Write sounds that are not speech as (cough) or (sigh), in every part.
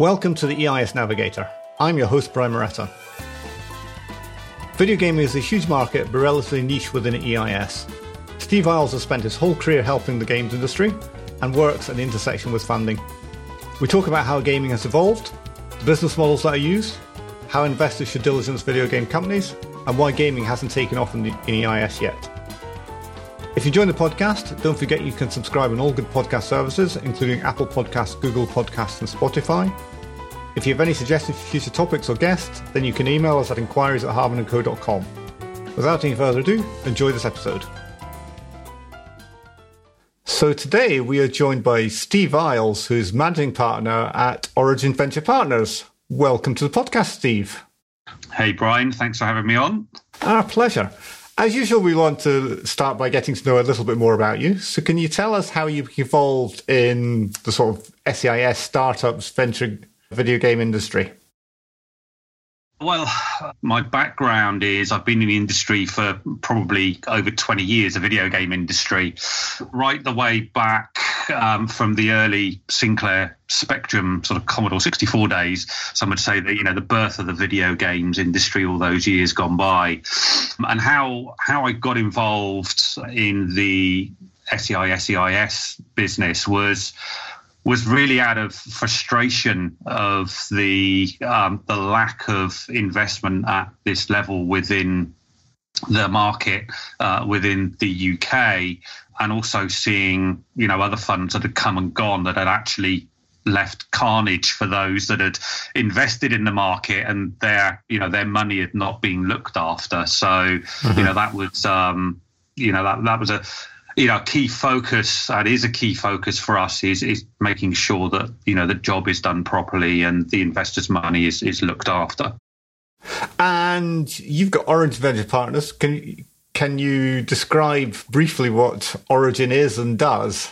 Welcome to the EIS Navigator. I'm your host, Brian Moretta. Video gaming is a huge market, but relatively niche within EIS. Steve Iles has spent his whole career helping the games industry and works at the intersection with funding. We talk about how gaming has evolved, the business models that are used, how investors should diligence video game companies, and why gaming hasn't taken off in, the, in EIS yet. If you join the podcast, don't forget you can subscribe on all good podcast services, including Apple Podcasts, Google Podcasts, and Spotify. If you have any suggestions for future topics or guests, then you can email us at inquiries at hardmanandco.com. Without any further ado, enjoy this episode. So today we are joined by Steve Iles, who's managing partner at Origin Venture Partners. Welcome to the podcast, Steve. Hey, Brian. Thanks for having me on. Our pleasure. As usual, we want to start by getting to know a little bit more about you. So, can you tell us how you evolved in the sort of SEIS startups venture video game industry? Well, my background is I've been in the industry for probably over 20 years, the video game industry, right the way back um, from the early Sinclair Spectrum sort of Commodore 64 days. Some would say that, you know, the birth of the video games industry all those years gone by. And how, how I got involved in the SEI, SEIS business was was really out of frustration of the um, the lack of investment at this level within the market uh, within the UK, and also seeing you know other funds that had come and gone that had actually left carnage for those that had invested in the market and their you know their money had not been looked after. So mm-hmm. you know that was um, you know that that was a you know, key focus that is a key focus for us is is making sure that you know the job is done properly and the investors' money is is looked after. And you've got Origin Venture Partners. Can can you describe briefly what Origin is and does?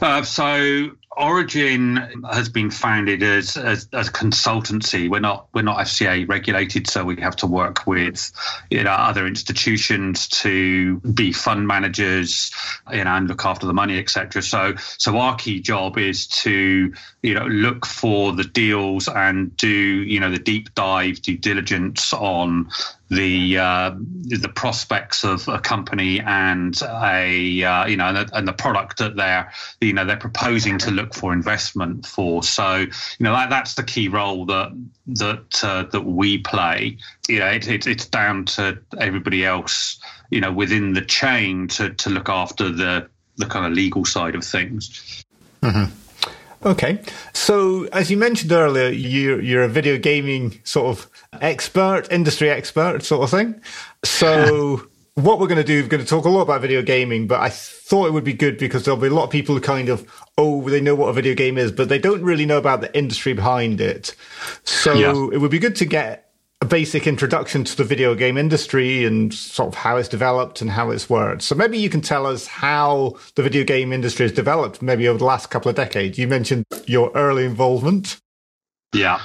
Uh, so Origin has been founded as, as, as a consultancy. We're not we're not FCA regulated, so we have to work with you know other institutions to be fund managers, you know, and look after the money, etc. So so our key job is to you know look for the deals and do you know the deep dive due diligence on the uh, the prospects of a company and a uh, you know and the, and the, product that they're you know they're proposing to look for investment for. So you know that that's the key role that that uh, that we play. You know it, it, it's down to everybody else you know within the chain to to look after the the kind of legal side of things. Mm-hmm. Okay. So, as you mentioned earlier, you're, you're a video gaming sort of expert, industry expert sort of thing. So, (laughs) what we're going to do, we're going to talk a lot about video gaming, but I thought it would be good because there'll be a lot of people who kind of, oh, they know what a video game is, but they don't really know about the industry behind it. So, yeah. it would be good to get a basic introduction to the video game industry and sort of how it's developed and how it's worked. So maybe you can tell us how the video game industry has developed maybe over the last couple of decades. You mentioned your early involvement. Yeah.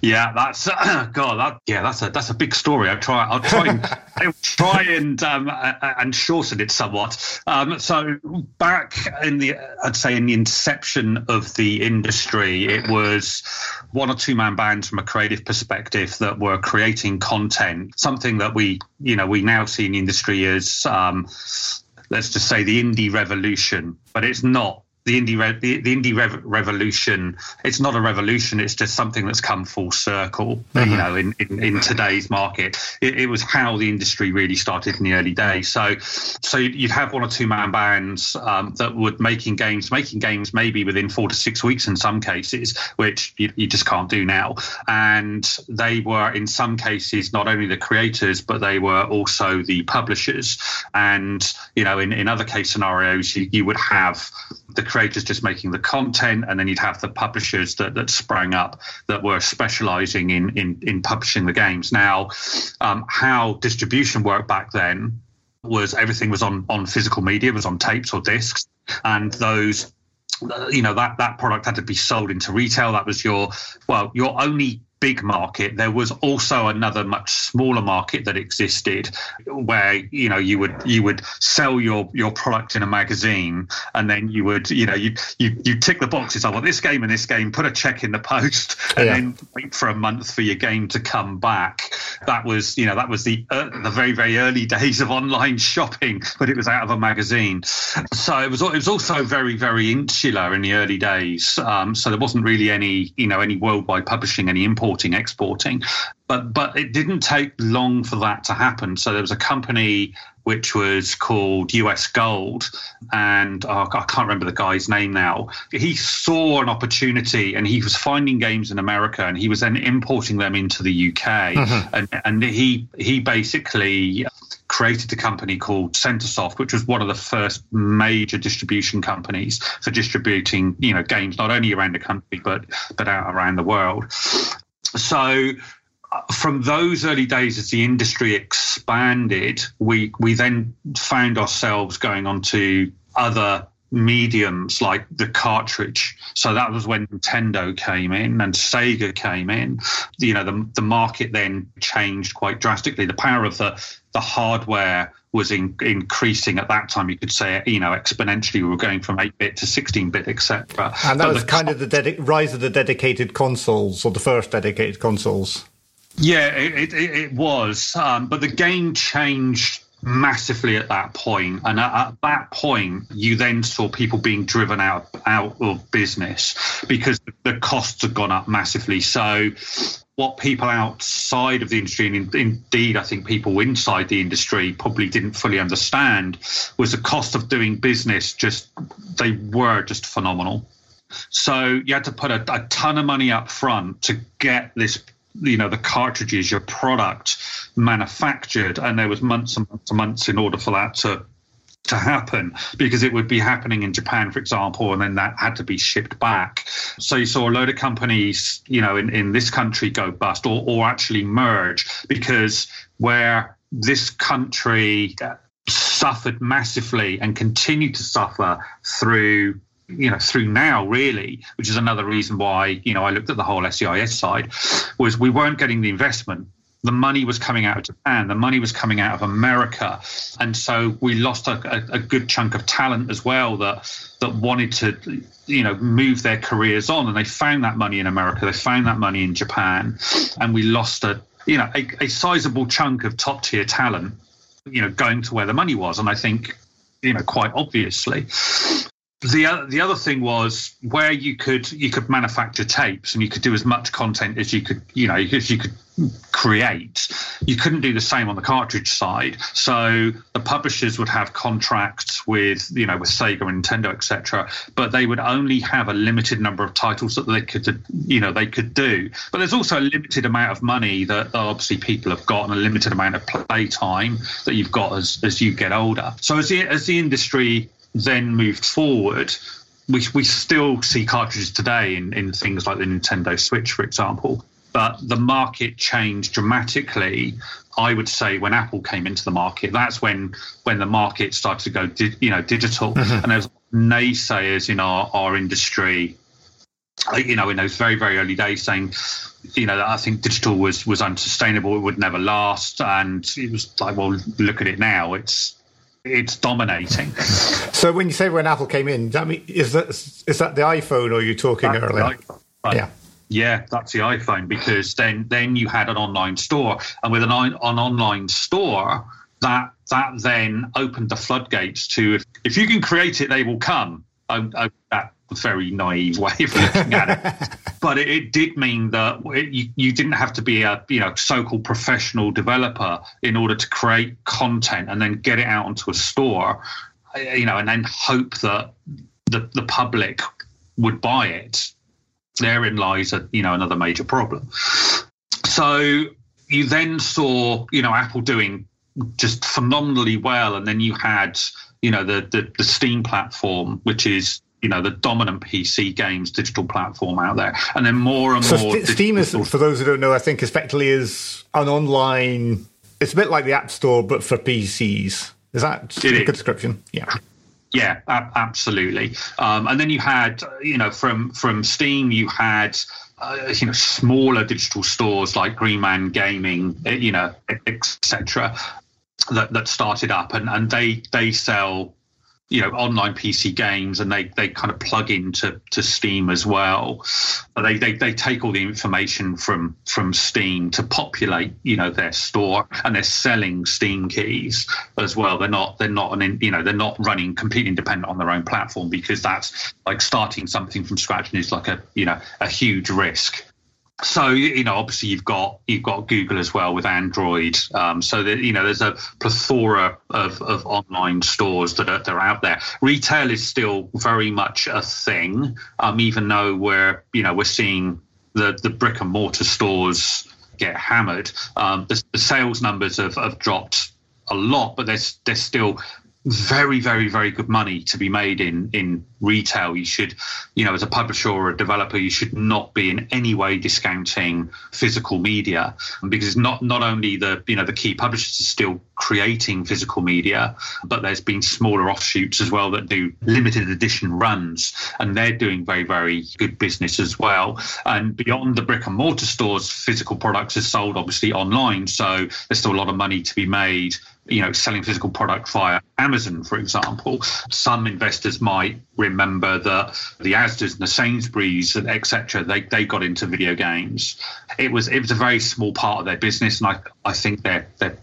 Yeah, that's uh, (clears throat) God. That, yeah, that's a that's a big story. I'll try. I'll try and (laughs) I'll try and um, and shorten it somewhat. Um, so back in the, I'd say in the inception of the industry, it was one or two man bands from a creative perspective that were creating content. Something that we, you know, we now see in the industry as um, let's just say the indie revolution, but it's not the indie re- the, the indie rev- revolution. It's not a revolution it's just something that's come full circle mm-hmm. you know in, in, in today's market. It, it, was how the industry really started in the early days. So so you'd have one or two man bands um, that would making games making games maybe within four to six weeks in some cases which you, you just can't do now. And they were in some cases not only the creators but they were also the publishers. And you know in, in other case scenarios you, you would have the creators just making the content, and then you'd have the publishers that, that sprang up that were specializing in, in, in publishing the games. Now, um, how distribution worked back then was everything was on, on physical media, was on tapes or discs, and those you know that that product had to be sold into retail that was your well your only big market, there was also another much smaller market that existed, where you know you would you would sell your your product in a magazine, and then you would you know you you you tick the boxes. I want this game and this game. Put a check in the post, and yeah. then wait for a month for your game to come back. That was you know that was the uh, the very very early days of online shopping, but it was out of a magazine. So it was it was also very very insular in the early days. Um, so there wasn't really any you know any worldwide publishing, any importing, exporting. But but it didn't take long for that to happen. So there was a company which was called US Gold, and oh, I can't remember the guy's name now. He saw an opportunity, and he was finding games in America, and he was then importing them into the UK, mm-hmm. and and he he basically created a company called Centresoft, which was one of the first major distribution companies for distributing, you know, games not only around the country but but out around the world. So uh, from those early days as the industry expanded, we we then found ourselves going on to other mediums like the cartridge. So that was when Nintendo came in and Sega came in. You know, the the market then changed quite drastically. The power of the the hardware was in, increasing at that time. You could say, you know, exponentially. We were going from 8 bit to 16 bit, etc. And that but was kind of the dedi- rise of the dedicated consoles, or the first dedicated consoles. Yeah, it, it, it was. Um, but the game changed massively at that point. And at, at, that point you then saw people being driven out out of business because the costs had gone up massively. So what people outside of the industry and indeed I think people inside the industry probably didn't fully understand was the cost of doing business just they were just phenomenal. So you had to put a, a ton of money up front to get this you know the cartridges, your product manufactured, and there was months and months and months in order for that to to happen because it would be happening in Japan, for example, and then that had to be shipped back. So you saw a load of companies, you know, in, in this country go bust or, or actually merge because where this country suffered massively and continued to suffer through you know through now really which is another reason why you know i looked at the whole SEIS side was we weren't getting the investment. The money was coming out of japan. The money was coming out of america. And so we lost a, a, a good chunk of talent as well that that wanted to you know move their careers on. And they found that money in america. They found that money in japan. And we lost a you know a, a sizable chunk of top tier talent you know going to where the money was. And i think you know quite obviously the other, the other thing was where you could you could manufacture tapes and you could do as much content as you could you know as you could create. You couldn't do the same on the cartridge side. So the publishers would have contracts with you know with Sega Nintendo etc but they would only have a limited number of titles that they could you know they could do. But there's also a limited amount of money that obviously people have got and a limited amount of play time that you've got as as you get older. So as the as the industry then moved forward, we, we still see cartridges today in, in things like the Nintendo Switch, for example. But the market changed dramatically. I would say when Apple came into the market, that's when when the market started to go, di- you know, digital. Mm-hmm. And there's naysayers in our, our industry, you know, in those very very early days, saying, you know, I think digital was was unsustainable. It would never last. And it was like, well, look at it now. It's it's dominating. So when you say when Apple came in, that mean is that is that the iPhone or are you talking that's earlier? Yeah. Yeah, that's the iPhone because then then you had an online store, and with an, an online store, that that then opened the floodgates to if, if you can create it, they will come. I, I, that very naive (laughs) way of looking at it. (laughs) but it, it, did mean that it, you, you didn't have to be a you know so-called professional developer in order to create content and then get it out onto a store, uh, you know, and then hope that the, the public would buy it. Therein lies a you know another major problem. So you then saw you know Apple doing just phenomenally well, and then you had you know the, the, the Steam platform, which is you know the dominant PC games digital platform out there, and then more and so more. St- Steam is, for those who don't know, I think effectively is an online. It's a bit like the App Store, but for PCs. Is that a good description? Yeah. Yeah, absolutely. Um, and then you had, you know, from from Steam, you had uh, you know smaller digital stores like Green Man Gaming, eh, you know, etc. That, that started up and, and they they sell you know online PC games and they they kind of plug into to Steam as well. They, they they take all the information from from Steam to populate you know their store and they're selling Steam keys as well. They're not they're not an you know they're not running completely independent on their own platform because that's like starting something from scratch and is like a you know a huge risk so you know obviously you've got you've got google as well with android. Um, so that you know there's a plethora of, of online stores that are, that are out there. Retail is still very much a thing um, even though we're you know we're seeing the the brick and mortar stores get hammered. Um, the, the, sales numbers have, have dropped a lot but there's there's still very, very, very good money to be made in in retail. You should, you know, as a publisher or a developer, you should not be in any way discounting physical media because it's not not only the you know the key publishers are still creating physical media, but there's been smaller offshoots as well that do limited edition runs, and they're doing very, very good business as well. And beyond the brick and mortar stores, physical products are sold obviously online, so there's still a lot of money to be made you know, selling physical product via Amazon, for example. Some investors might remember that the Asda's and the Sainsbury's and etc. They they got into video games. It was it was a very small part of their business, and I I think they're they're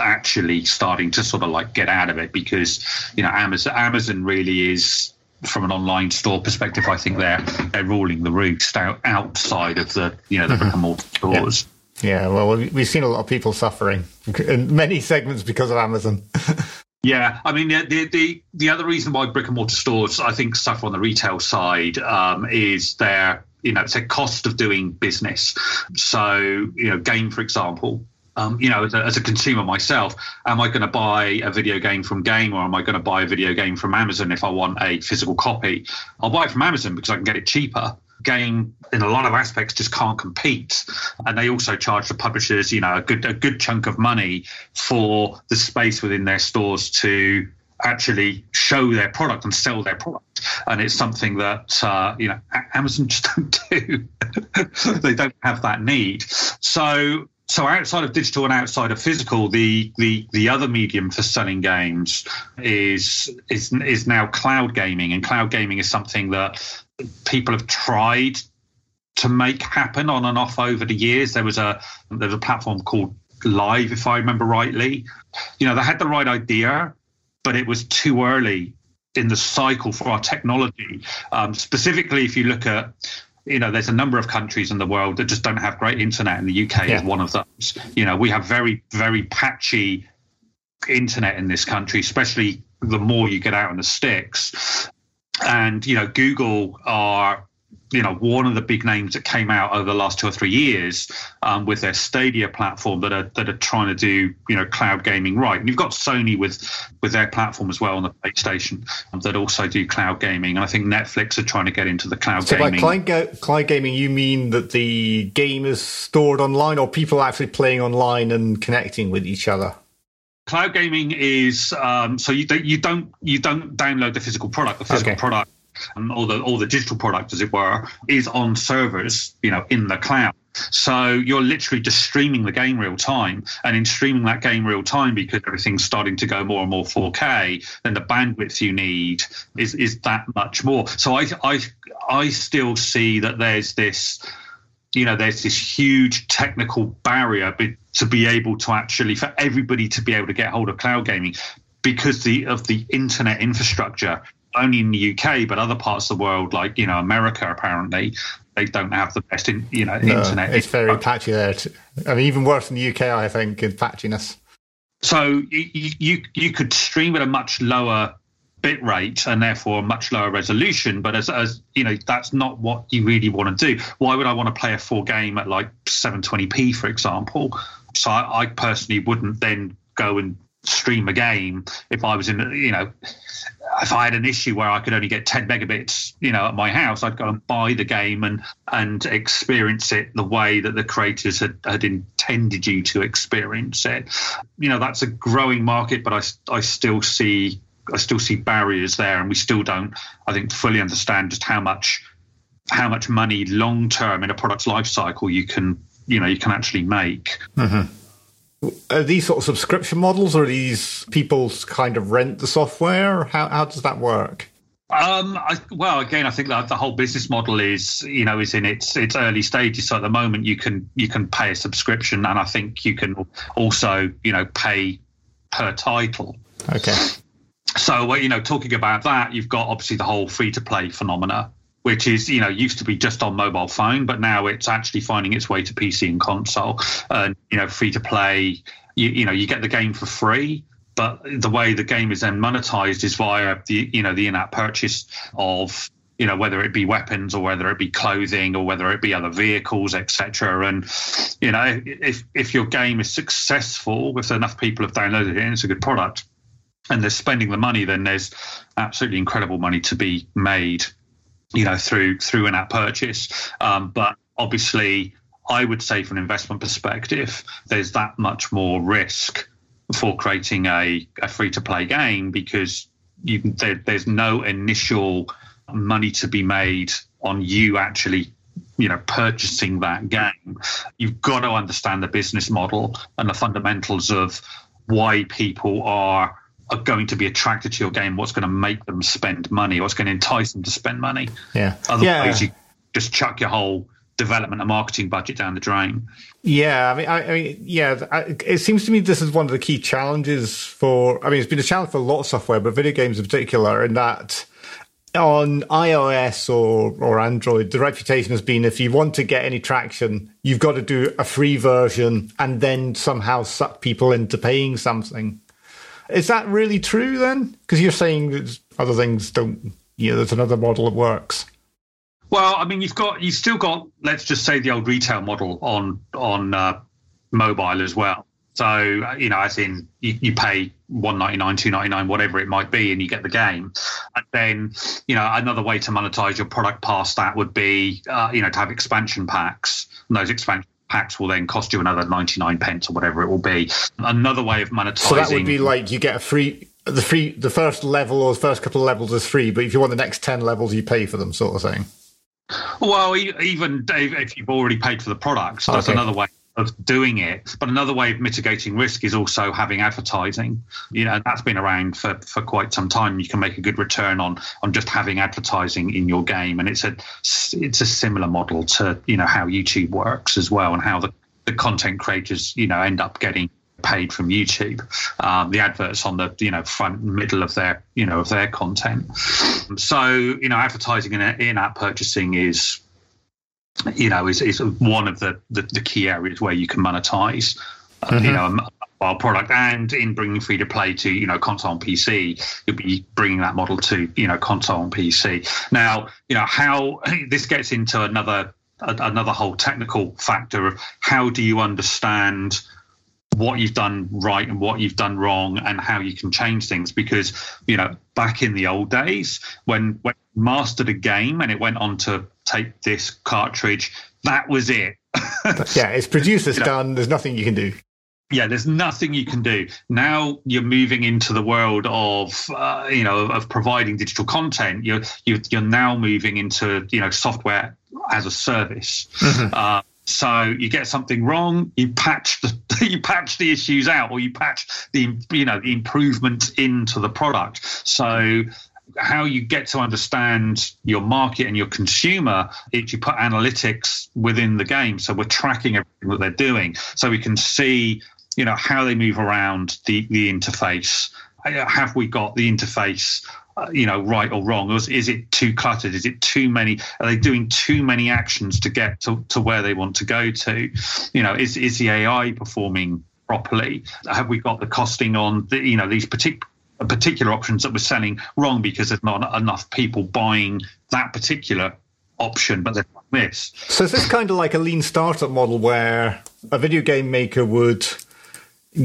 actually starting to sort of like get out of it because you know Amazon Amazon really is from an online store perspective, I think they're they're ruling the roost out, outside of the you know the mm-hmm. brick and mortar stores. Yeah. Well, we've seen a lot of people suffering in many segments because of Amazon. (laughs) yeah, I mean, the, the the other reason why brick and mortar stores, I think, suffer on the retail side um, is their, you know, it's a cost of doing business. So, you know, game, for example, um, you know, as a, as a, consumer myself, am I going to buy a video game from Game or am I going to buy a video game from Amazon if I want a physical copy? I'll buy it from Amazon because I can get it cheaper game in a lot of aspects just can't compete. And they also charge the publishers you know a good a good chunk of money for the space within their stores to actually show their product and sell their product. And it's something that uh, you know amazon (laughs) just don't do. (laughs) They don't have that need. So so outside of digital and outside of physical, the the the other medium for selling games is is is now cloud gaming, and cloud gaming is something that people have tried to make happen on and off over the years. There was a there was a platform called Live, if I remember rightly. You know, they had the right idea, but it was too early in the cycle for our technology. Um, specifically, if you look at you know, there's a number of countries in the world that just don't have great internet, and the UK yeah. is one of those. You know, we have very, very patchy internet in this country, especially the more you get out in the sticks and you know Google are you know one of the big names that came out over the last two or three years um, with their Stadia platform that are that are trying to do you know cloud gaming right. And you've got Sony with with their platform as well on the PlayStation um, that also do cloud gaming. And I think Netflix are trying to get into the cloud so gaming. So by cloud, cloud gaming, you mean that the game is stored online, or people are actually playing online and connecting with each other? Cloud gaming is um, so you don't you don't you don't download the physical product. The physical okay. product and all the all the digital product, as it were, is on servers, you know, in the cloud. So you're literally just streaming the game real time, and in streaming that game real time, because everything's starting to go more and more 4K, then the bandwidth you need is is that much more. So I I I still see that there's this you know there's this huge technical barrier to be able to actually for everybody to be able to get hold of cloud gaming because the of the internet infrastructure only in the UK but other parts of the world like you know America apparently they don't have the best in, you know no, internet it's very patchy there. I mean even worse in the UK I think in patchiness. So you, you you could stream at a much lower bit rate and therefore a much lower resolution. But as, as you know, that's not what you really want to do. Why would I want to play a full game at like 720p, for example? So I, I personally wouldn't then go and stream a game if I was in, you know, if I had an issue where I could only get 10 megabits, you know, at my house, I'd go and buy the game and and experience it the way that the creators had, had intended you to experience it. You know, that's a growing market, but I, I still see I still see barriers there, and we still don't, I think, fully understand just how much how much money long term in a product's life cycle you can you know you can actually make. Mm-hmm. Are these sort of subscription models, or these people kind of rent the software? How how does that work? Um, I, well, again, I think that the whole business model is, you know, is in its its early stages. So at the moment, you can you can pay a subscription, and I think you can also, you know, pay per title. Okay. So, you know, talking about that, you've got obviously the whole free to play phenomena, which is, you know, used to be just on mobile phone, but now it's actually finding its way to PC and console. And, you know, free to play, you, you know, you get the game for free but the way the game is then monetized is via the you know the in-app purchase of you know whether it be weapons or whether it be clothing or whether it be other vehicles etc and you know if if your game is successful if enough people have downloaded it and it's a good product and they're spending the money then there's absolutely incredible money to be made you know through through an app purchase. Um, but obviously i would say from an investment perspective there's that much more risk for creating a, a free to play game because you, there, there's no initial money to be made on you actually you know purchasing that game. You've got to understand the business model and the fundamentals of why people are are going to be attracted to your game what's going to make them spend money what's going to entice them to spend money yeah otherwise yeah. you just chuck your whole development and marketing budget down the drain. Yeah, I mean, I, I mean, yeah, I, it seems to me this is one of the key challenges for. I mean, it's been a challenge for a lot of software, but video games in particular, in that on iOS or or Android, the reputation has been if you want to get any traction, you've got to do a free version and then somehow suck people into paying something. Is that really true then? Because you're saying that other things don't. You know, there's another model that works. Well, I mean, you've got you've still got let's just say the old retail model on on uh, mobile as well. So you know, as in you, you pay one ninety nine, two ninety nine, whatever it might be, and you get the game. And then you know another way to monetize your product past that would be uh, you know to have expansion packs. And those expansion packs will then cost you another ninety nine pence or whatever it will be. Another way of monetizing. So that would be like you get a free the free the first level or the first couple of levels is free, but if you want the next ten levels, you pay for them, sort of thing. Well, even if you've already paid for the product, that's okay. another way of doing it. But another way of mitigating risk is also having advertising. You know, that's been around for, for quite some time. You can make a good return on on just having advertising in your game, and it's a it's a similar model to you know how YouTube works as well, and how the the content creators you know end up getting paid from YouTube. Um, the adverts on the you know front middle of their you know of their content. So you know advertising and in-app purchasing is you know is, is one of the, the, the key areas where you can monetize. Uh, mm-hmm. You know, a mobile product, and in bringing free to play to you know console and PC, you'll be bringing that model to you know console and PC. Now, you know how (clears throat) this gets into another another whole technical factor of how do you understand what you've done right and what you've done wrong and how you can change things. Because you know back in the old days when when mastered a game and it went on to take this cartridge that was it. (laughs) Yeah it's produced it's done there's nothing you can do. Yeah there's nothing you can do. Now you're moving into the world of uh, you know of providing digital content. You're you're now moving into you know software as a service. Mm-hmm. uh, so you get something wrong, you patch the (laughs) you patch the issues out, or you patch the you know the improvements into the product. So how you get to understand your market and your consumer is you put analytics within the game. So we're tracking everything that they're doing, so we can see you know how they move around the the interface. Have we got the interface uh, Uh, you know, right or wrong? Or is, it too cluttered? Is it too many? Are they doing too many actions to get to, to where they want to go to? You know, is is the AI performing properly? Have we got the costing on the, you know these particular particular options that we're selling wrong because there's not enough people buying that particular option, but they're this. So is this kind of like a lean startup model where a video game maker would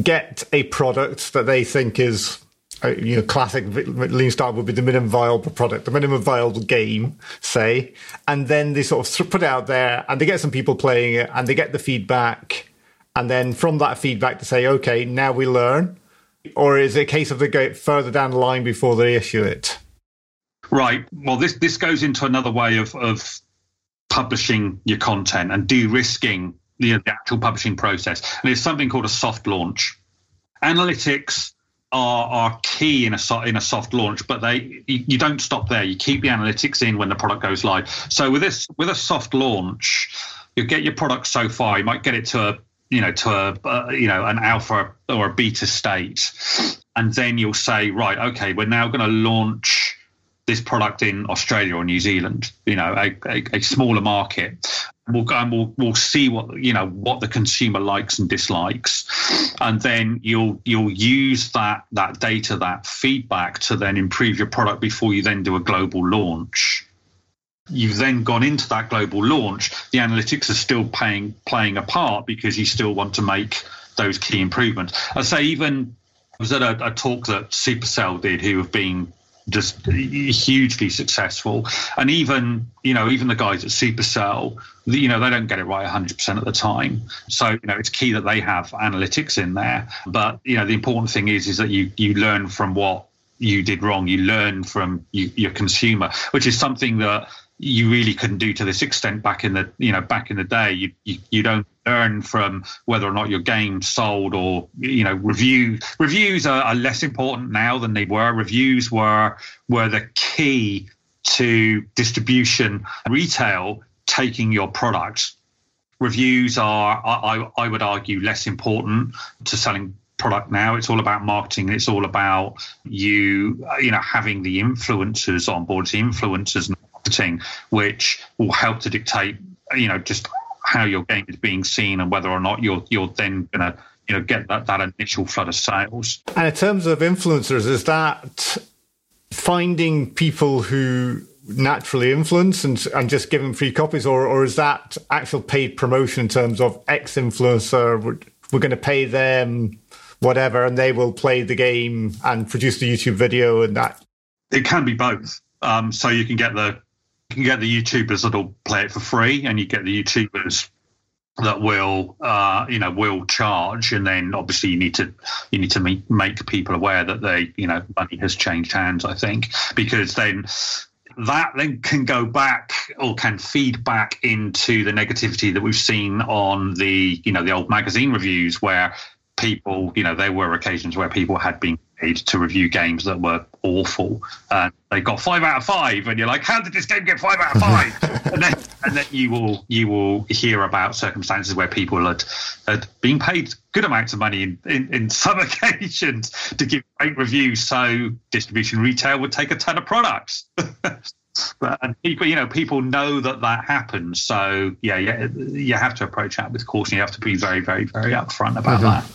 get a product that they think is Uh, you know, classic lean startup would be the minimum viable product, the minimum viable game, say, and then they sort of put it out there and they get some people playing it and they get the feedback. And then from that feedback to say, okay, now we learn or is it a case of they go further down the line before they issue it? Right. Well, this this goes into another way of of publishing your content and de-risking the, the actual publishing process, and it's something called a soft launch. Analytics are are key in a in a soft launch, but they you, you, don't stop there. You keep the analytics in when the product goes live. So with this with a soft launch, you get your product so far. You might get it to a you know to a uh, you know an alpha or a beta state, and then you'll say right, okay, we're now going to launch this product in Australia or New Zealand, you know, a, a, a smaller market. We'll go and we'll we'll see what you know what the consumer likes and dislikes, and then you'll you'll use that that data, that feedback to then improve your product before you then do a global launch. You've then gone into that global launch. The analytics are still playing playing a part because you still want to make those key improvements. I say even I was at a, a talk that Supercell did, who have been just hugely successful. And even, you know, even the guys at Supercell, you know, they don't get it right 100% of the time. So, you know, it's key that they have analytics in there. But, you know, the important thing is, is that you, you learn from what you did wrong. You learn from you, your consumer, which is something that you really couldn't do to this extent back in the you know back in the day you you, you don't learn from whether or not your game sold or you know review reviews are, are less important now than they were reviews were were the key to distribution retail taking your product reviews are I, I would argue less important to selling product now. It's all about marketing. It's all about you, you know, having the influencers on board, the influencers and marketing, which will help to dictate, you know, just how your game is being seen and whether or not you're you're then going to you know get that, that initial flood of sales. And in terms of influencers, is that finding people who naturally influence and, and just giving free copies, or, or is that actual paid promotion in terms of X influencer? We're, we're going to pay them whatever, and they will play the game and produce the YouTube video and that. It can be both. Um, so you can get the you can get the YouTubers that'll play it for free, and you get the YouTubers that will uh, you know will charge and then obviously you need to you need to make, make people aware that they you know money has changed hands i think because then that then can go back or can feed back into the negativity that we've seen on the you know the old magazine reviews where people, you know, there were occasions where people had been to review games that were awful. and they got five out of five, and you're like, "How did this game get five out of five? (laughs) and then, and then you will you will hear about circumstances where people had had been paid good amounts of money in, in, in (laughs) some occasions to give great reviews, so distribution retail would take a ton of products. (laughs) But, and people, you know, people know that that happens. So yeah, yeah, you have to approach that with caution. You have to be very, very, very upfront about mm-hmm. that.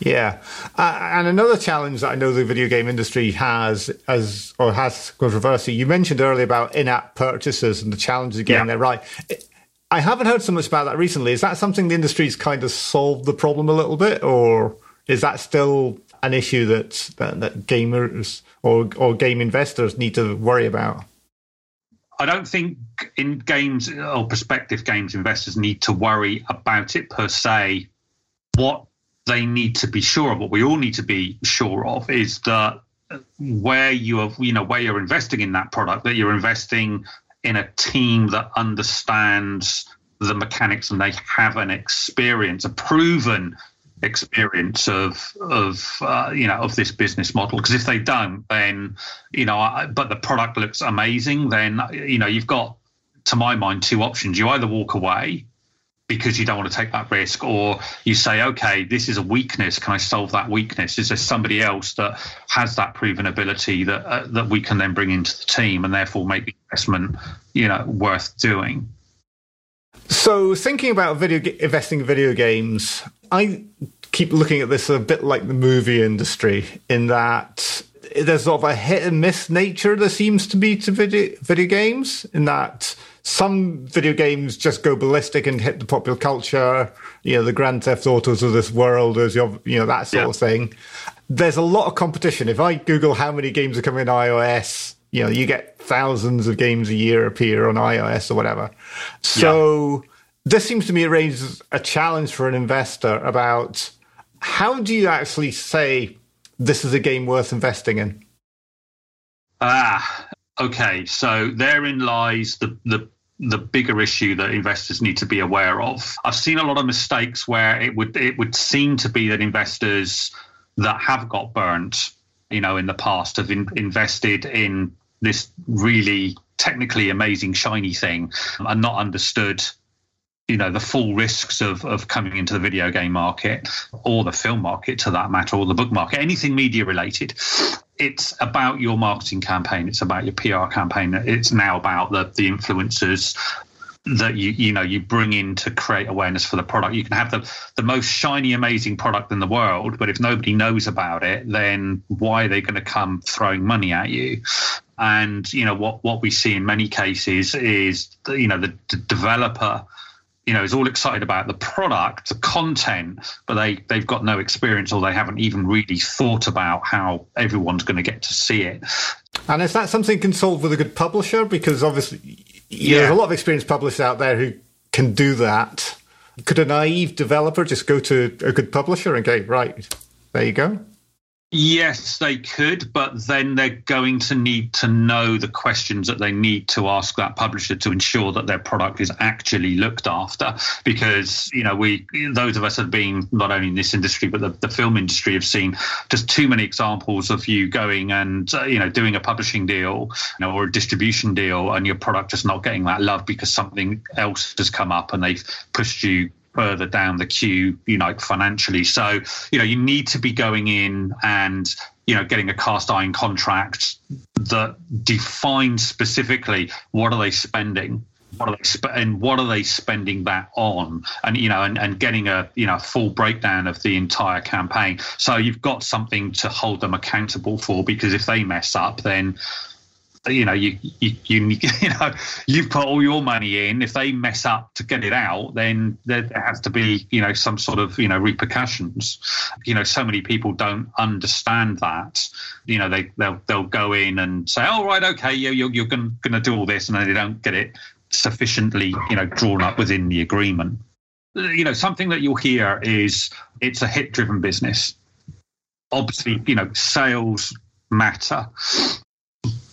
Yeah, uh, and another challenge that I know the video game industry has, as or has controversy. You mentioned earlier about in-app purchases and the challenges of getting yeah. there right. I haven't heard so much about that recently. Is that something the industry's kind of solved the problem a little bit, or is that still an issue that that, that gamers or or game investors need to worry about? I don't think in games or prospective games investors need to worry about it per se. What they need to be sure of, what we all need to be sure of, is that where you are, you know, where you're investing in that product, that you're investing in a team that understands the mechanics and they have an experience, a proven experience of of uh, you know of this business model. Because if they don't, then you know, I, but the product looks amazing, then you know you've got, to my mind, two options. You either walk away because you don't want to take that risk, or you say, okay, this is a weakness. Can I solve that weakness? Is there somebody else that has that proven ability that uh, that we can then bring into the team and therefore make the investment, you know, worth doing? So, thinking about video investing in video games, I keep looking at this a bit like the movie industry, in that there's sort of a hit and miss nature there seems to be to video video games, in that some video games just go ballistic and hit the popular culture. You know, the Grand Theft Autos of this world, as you know, that sort yeah. of thing. There's a lot of competition. If I Google how many games are coming in iOS, you know, you get thousands of games a year appear on iOS or whatever. So yeah. this seems to me raises a challenge for an investor about how do you actually say this is a game worth investing in? Ah, okay. So therein lies the the the bigger issue that investors need to be aware of. I've seen a lot of mistakes where it would it would seem to be that investors that have got burnt, you know, in the past have in, invested in this really technically amazing shiny thing and not understood you know the full risks of of coming into the video game market or the film market to that matter or the book market anything media related it's about your marketing campaign it's about your PR campaign it's now about the the influencers that you you know you bring in to create awareness for the product. You can have the the most shiny amazing product in the world but if nobody knows about it then why are they going to come throwing money at you? And you know what what we see in many cases is you know the, the developer you know is all excited about the product the content but they they've got no experience or they haven't even really thought about how everyone's going to get to see it. And is that something you can solve with a good publisher? Because obviously yeah. there's a lot of experienced publishers out there who can do that. Could a naive developer just go to a good publisher and go right there you go Yes, they could, but then they're going to need to know the questions that they need to ask that publisher to ensure that their product is actually looked after. Because, you know, we, those of us have been not only in this industry, but the, the film industry have seen just too many examples of you going and, uh, you know, doing a publishing deal you know, or a distribution deal and your product just not getting that love because something else has come up and they've pushed you further down the queue, you know, financially. So, you know, you need to be going in and, you know, getting a cast iron contract that defines specifically what are they spending what are they sp- and what are they spending that on and you know and, and getting a you know full breakdown of the entire campaign so you've got something to hold them accountable for because if they mess up then you know you, you you (laughs) you know you've put all your money in if they mess up to get it out then there has to be you know some sort of you know repercussions. You know so many people don't understand that. You know they they'll they'll go in and say oh right okay yeah you're, you're gonna, gonna do all this and then they don't get it sufficiently you know drawn up within the agreement. You know something that you'll hear is it's a hit driven business. Obviously you know sales matter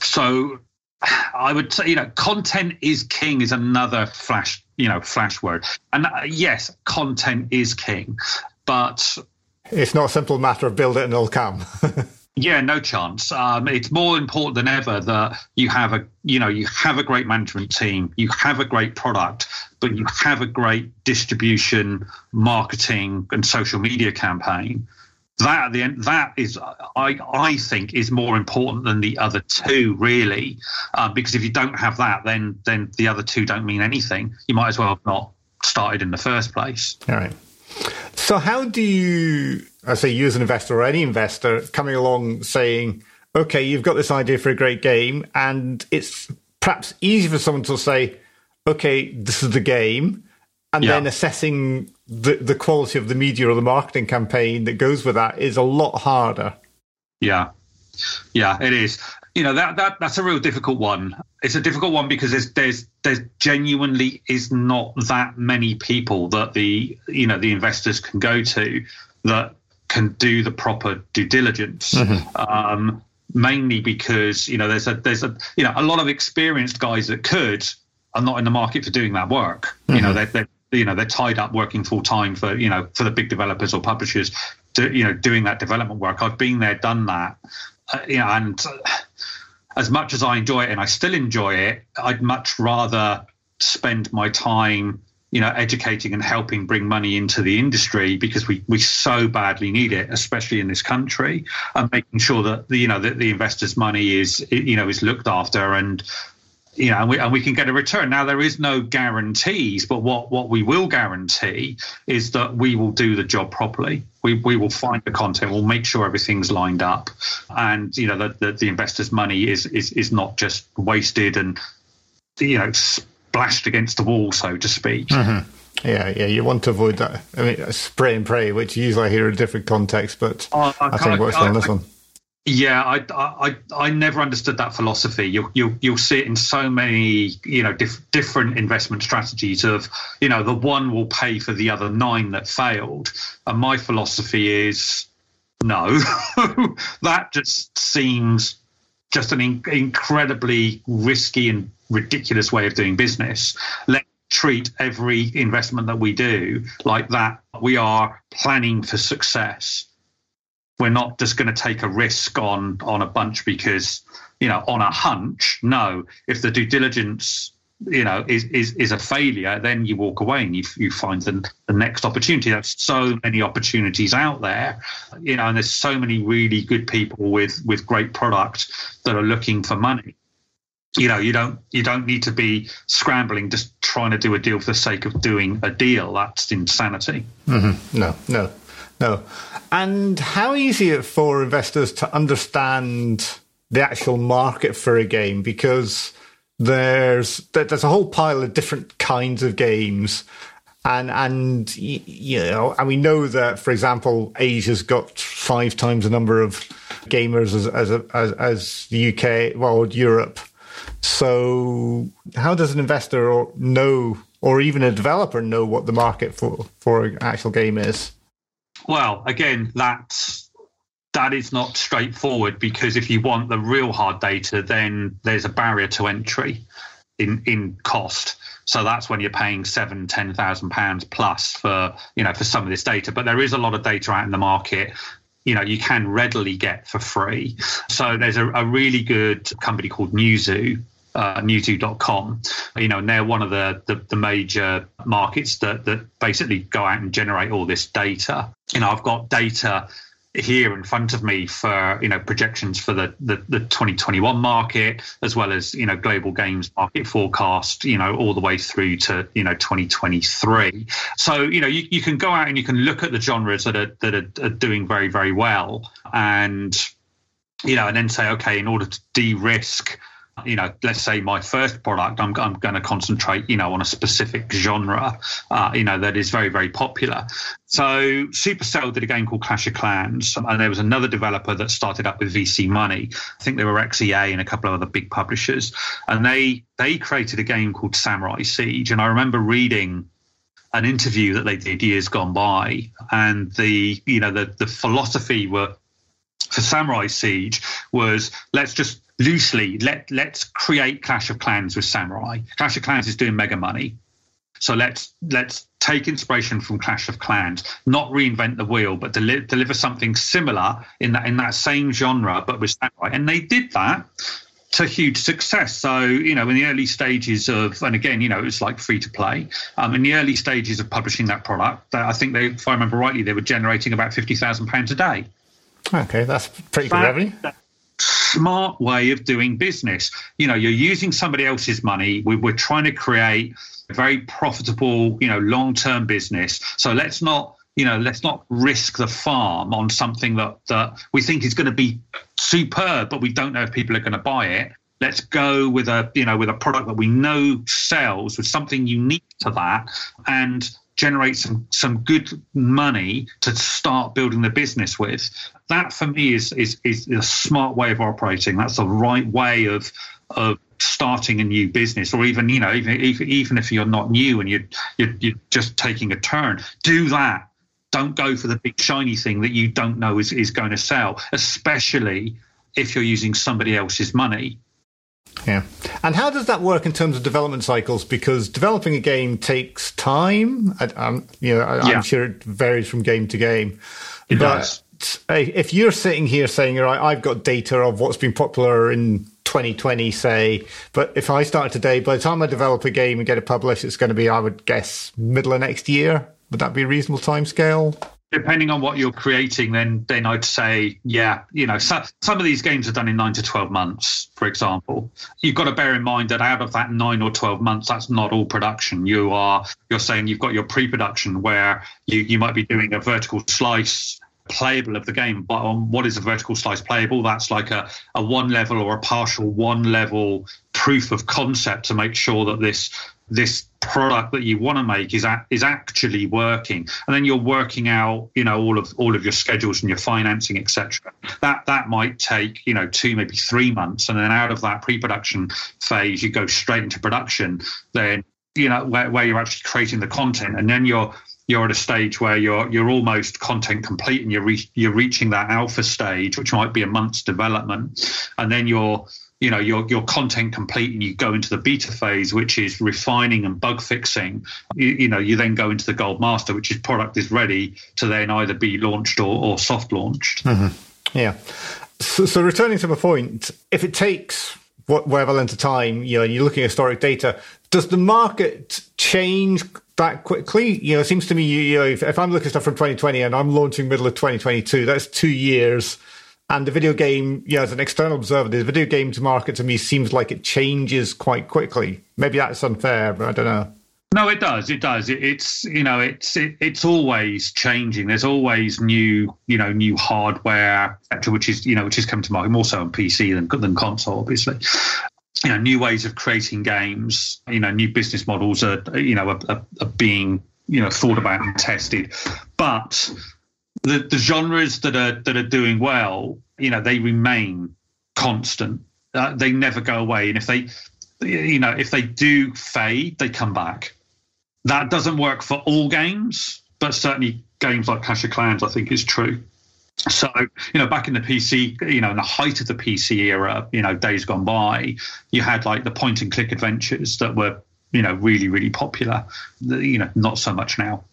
so (sighs) I would say, you know, content is king is another flash, you know, flash word. And uh, yes, content is king, but it's not a simple matter of build it and it'll come. (laughs) yeah, no chance. Um, it's more important than ever that you have a, you know, you have a great management team, you have a great product, but you have a great distribution, marketing, and social media campaign that at the end that is i i think is more important than the other two really. Uh, because if you don't have that then then the other two don't mean anything. You might as well have not started in the first place. All right. So how do you i say you as an investor or any investor coming along saying okay you've got this idea for a great game and it's perhaps easy for someone to say okay this is the game and yeah. then assessing the the quality of the media or the marketing campaign that goes with that is a lot harder. Yeah, yeah, it is. You know that that that's a real difficult one. It's a difficult one because there's there's there's genuinely is not that many people that the you know the investors can go to that can do the proper due diligence. Mm-hmm. Um, mainly because you know there's a there's a you know a lot of experienced guys that could are not in the market for doing that work. Mm-hmm. You know mm-hmm. they're, they're you know they're tied up working full time for you know for the big developers or publishers, to, you know doing that development work. I've been there, done that, uh, you know, and uh, as much as I enjoy it, and I still enjoy it, I'd much rather spend my time you know, educating and helping bring money into the industry because we, we so badly need it, especially in this country, and making sure that the, you know that the investors' money is you know is looked after and you know, and we, and we can get a return. Now there is no guarantees, but what, what we will guarantee is that we will do the job properly. We, we will find the content. We'll make sure everything's lined up, and you know that the, the investors' money is, is is not just wasted and you know splashed against the wall, so to speak. Mm-hmm. Yeah, yeah, you want to avoid that. I mean, spray and pray, which usually I hear in a different context, but uh, I, I, think works on this one. Yeah, I, I I never understood that philosophy. You'll you'll you'll see it in so many you know dif- different investment strategies of you know the one will pay for the other nine that failed. And my philosophy is no, (laughs) that just seems just an in- incredibly risky and ridiculous way of doing business. Let's treat every investment that we do like that. We are planning for success. We're not just going to take a risk on on a bunch because you know on a hunch. No, if the due diligence you know is, is is a failure then you walk away and you, you find the, the next opportunity. There's so many opportunities out there you know and there's so many really good people with with great product that are looking for money. You know you don't you don't need to be scrambling just trying to do a deal for the sake of doing a deal. That's insanity. Mm-hmm. no no no. And how easy it for investors to understand the actual market for a game? Because there's there's a whole pile of different kinds of games. And and you know and we know that for example asia's got five times the number of gamers as as as, as the uk well europe. So how does an investor know or even a developer know what the market for for an actual game is well again that's that is not straightforward because if you want the real hard data, then there's a barrier to entry in in cost. So that's when you're paying seven, ten thousand pounds plus for you know for some of this data. But there is a lot of data out in the market. You know, you can readily get for free. So there's a, a really good company called Newzoo uh, you know, and they're one of the, the, the, major markets that, that basically go out and generate all this data. You know, I've got data here in front of me for you know projections for the, the, the 2021 market as well as you know global games market forecast you know all the way through to you know 2023 so you know you, you can go out and you can look at the genres that are that are, are doing very very well and you know and then say okay in order to de-risk you know, let's say my first product, I'm, I'm going to concentrate, you know, on a specific genre, uh, you know, that is very, very popular. So Supercell did a game called Clash of Clans, and there was another developer that started up with VC money. I think they were XEA and a couple of other big publishers, and they they created a game called Samurai Siege. And I remember reading an interview that they did years gone by, and the you know the the philosophy were for Samurai Siege was let's just loosely let let's create Clash of Clans with Samurai. Clash of Clans is doing mega money. So let's let's take inspiration from Clash of Clans, not reinvent the wheel, but deli- deliver something similar in that in that same genre, but with samurai. And they did that to huge success. So you know, in the early stages of, and again, you know, it was like free to play. Um, in the early stages of publishing that product, I think they, if I remember rightly, they were generating about fifty thousand pounds a day. Okay, that's pretty good revenue smart way of doing business. You know, you're using somebody else's money. We, we're trying to create a very profitable, you know, long-term business. So let's not you know, let's not risk the farm on something that, that we think is going to be superb, but we don't know if people are going to buy it. Let's go with a, you know, with a product that we know sells with something unique to that and generate some some good money to start building the business with. That for me is is is a smart way of operating. That's the right way of of starting a new business, or even you know even even, even if you're not new and you're, you're you're just taking a turn, do that. Don't go for the big shiny thing that you don't know is, is going to sell, especially if you're using somebody else's money yeah. And how does that work in terms of development cycles? Because developing a game takes time. I, am you know, I, am sure it varies from game to game. It but does. If you're sitting here saying, right, I've got data of what's been popular in 2020, say, but if I start today, by the time I develop a game and get it published, it's going to be, I would guess, middle of next year. Would that be a reasonable time scale? Depending on what you're creating, then then I'd say, yeah, you know, so, some of these games are done in nine to twelve months, for example. You've got to bear in mind that out of that nine or twelve months, that's not all production. You are you're saying you've got your pre-production where you you might be doing a vertical slice playable of the game. But on what is a vertical slice playable? That's like a, a one level or a partial one level proof of concept to make sure that this this product that you want to make is a, is actually working. And then you're working out you know all of all of your schedules and your financing etc that that might take you know two maybe three months. And then out of that pre-production phase you go straight into production then you know where, where you're actually creating the content. And then you're you're at a stage where you're you're almost content complete and you're re- you're reaching that alpha stage, which might be a month's development, and then you're you know your your content complete and you go into the beta phase which is refining and bug fixing you, you, know you then go into the gold master which is product is ready to then either be launched or, or soft launched. Mm-hmm. yeah. So, so, returning to my point if it takes whatever length of time you know you're looking at historic data does the market change that quickly? You know it seems to me you know if, if i'm looking at stuff from 2020 and i'm launching middle of 2022 that's two years and the video game, yeah, as an external observer, the video games market to me seems like it changes quite quickly. Maybe that's unfair, but I don't know. No, it does. It does. It, it's you know, it's it, it's always changing. There's always new you know new hardware, which is you know which is coming to market more so on PC than than console, obviously. You know, new ways of creating games. You know, new business models are you know are, are, are being you know thought about and tested, but the, the genres that are that are doing well, you know, they remain constant. Uh, they never go away, and if they, you know, if they do fade, they come back. That doesn't work for all games, but certainly games like Clash of Clans, I think, is true. So, you know, back in the PC, you know, in the height of the PC era, you know, days gone by, you had like the point and click adventures that were, you know, really, really popular. You know, not so much now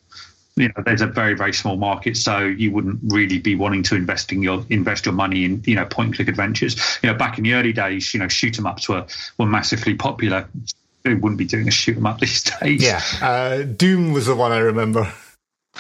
you know there's a very very small market so you wouldn't really be wanting to invest in your invest your money in you know point and click adventures you know back in the early days you know shoot 'em ups were were massively popular who wouldn't be doing a shoot 'em up (laughs) these days yeah uh, doom was the one i remember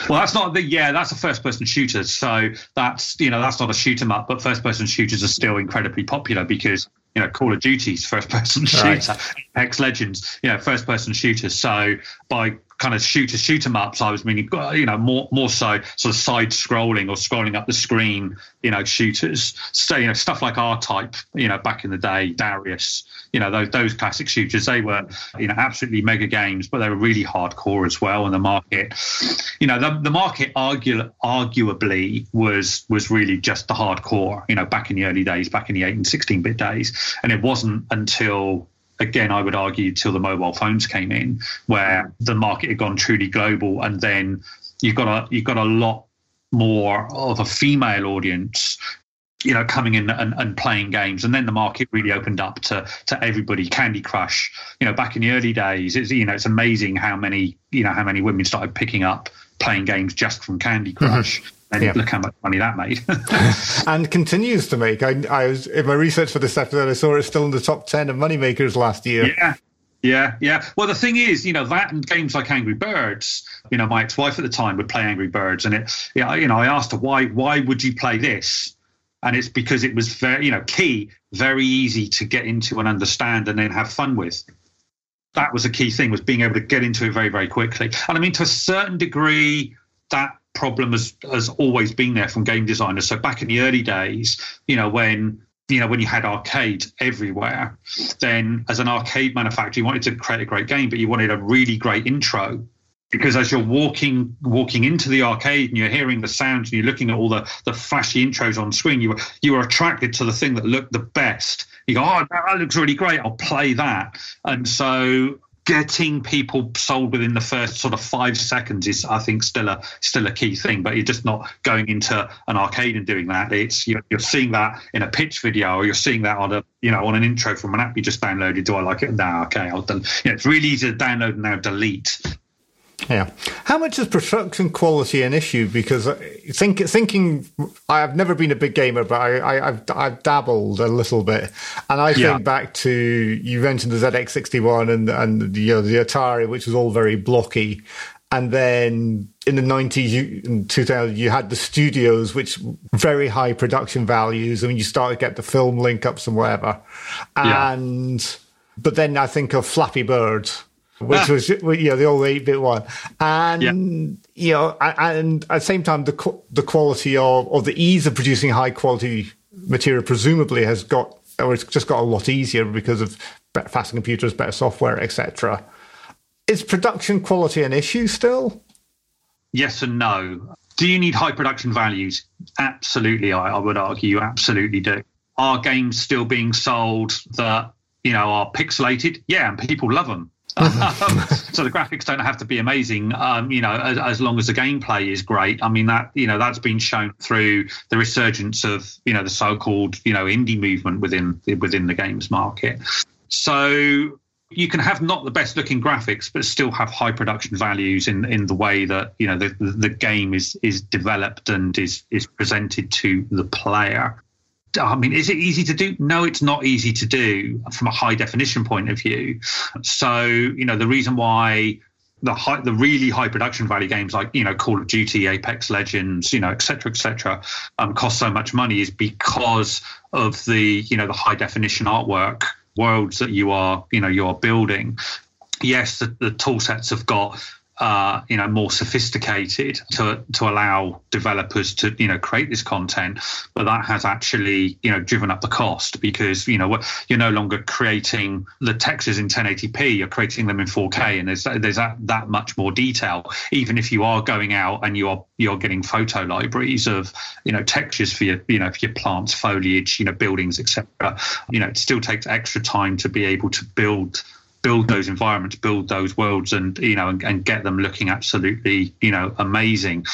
well, that's not the yeah. That's a first-person shooter, so that's you know that's not a shoot 'em up. But first-person shooters are still incredibly popular because you know Call of Duty's first-person (laughs) shooter, right. Apex Legends, you know first-person shooters. So by kind of shooter shoot 'em ups. I was meaning, you know, more more so sort of side scrolling or scrolling up the screen, you know, shooters. So you know, stuff like R Type, you know, back in the day, Darius, you know, those those classic shooters. They were, you know, absolutely mega games, but they were really hardcore as well. And the market, you know, the, the market argu- arguably was was really just the hardcore. You know, back in the early days, back in the eight and sixteen bit days, and it wasn't until again, I would argue till the mobile phones came in, where the market had gone truly global, and then you've got a you've got a lot more of a female audience you know, coming in and, and, playing games, and then the market really opened up to to everybody. Candy Crush, you know, back in the early days, it's you know, it's amazing how many you know how many women started picking up playing games just from Candy Crush. Mm-hmm. And yeah. look how much money that made. (laughs) and continues to make. I, I was in my research for this episode. I saw it still in the top ten of moneymakers last year. Yeah, yeah, yeah. Well, the thing is, you know, that and games like Angry Birds. You know, my ex-wife at the time would play Angry Birds, and it, yeah, you know, I asked her why, why would you play this? And it's because it was very, you know, key, very easy to get into and understand, and then have fun with. That was a key thing was being able to get into it very, very quickly. And I mean, to a certain degree, that problem has has always been there from game designers. So back in the early days, you know, when you know when you had arcade everywhere, then as an arcade manufacturer, you wanted to create a great game, but you wanted a really great intro because as you're walking walking into the arcade and you're hearing the sounds and you're looking at all the, the flashy intros on screen, you were you were attracted to the thing that looked the best. You go, oh, that looks really great. I'll play that. And so getting people sold within the first sort of five seconds is, I think, still a still a key thing. But you're just not going into an arcade and doing that. It's you're, you're seeing that in a pitch video, or you're seeing that on a you know on an intro from an app you just downloaded. Do I like it? No, okay, I'll. Del- you know, it's really easy to download and now delete. Yeah. How much is production quality an issue? Because I think, thinking, I've never been a big gamer, but I, have I've dabbled a little bit, and I yeah. think back to you mentioned the ZX61 and and you know the Atari, which was all very blocky, and then in the 90s, you, in 2000, you had the studios, which very high production values. I mean, you started to get the film link ups and whatever, and yeah. but then I think of Flappy Bird which ah. was you know the old eight bit one, and yeah. you know, and at the same time, the the quality of or the ease of producing high quality material presumably has got or it's just got a lot easier because of better, faster computers, better software, etc. Is production quality an issue still? Yes and no. Do you need high production values? Absolutely, I, I would argue you absolutely do. Are games still being sold that you know are pixelated? Yeah, and people love them um, (laughs) so the graphics don't have to be amazing, um, you know, as, as, long as the gameplay is great. I mean that you know that's been shown through the resurgence of you know the so-called you know indie movement within within the games market. So you can have not the best looking graphics, but still have high production values in in the way that you know the the game is is developed and is is presented to the player. I mean, is it easy to do? No, it's not easy to do from a high definition point of view. So, you know, the reason why the high, the really high production value games like you know Call of Duty, Apex Legends, you know, et cetera, et cetera, um, cost so much money is because of the you know the high definition artwork worlds that you are you know you are building. Yes, the, the tool sets have got uh, you know more sophisticated to to allow developers to you know create this content but that has actually you know driven up the cost because you know you're no longer creating the textures in 1080p you're creating them in 4k and there's there's that, that much more detail. Even if you are going out and you're you're getting photo libraries of you know textures for your you know for your plants foliage you know buildings etc you know it still takes extra time to be able to build build those environments, build those worlds, and you know, and, and get them looking absolutely, you know, amazing.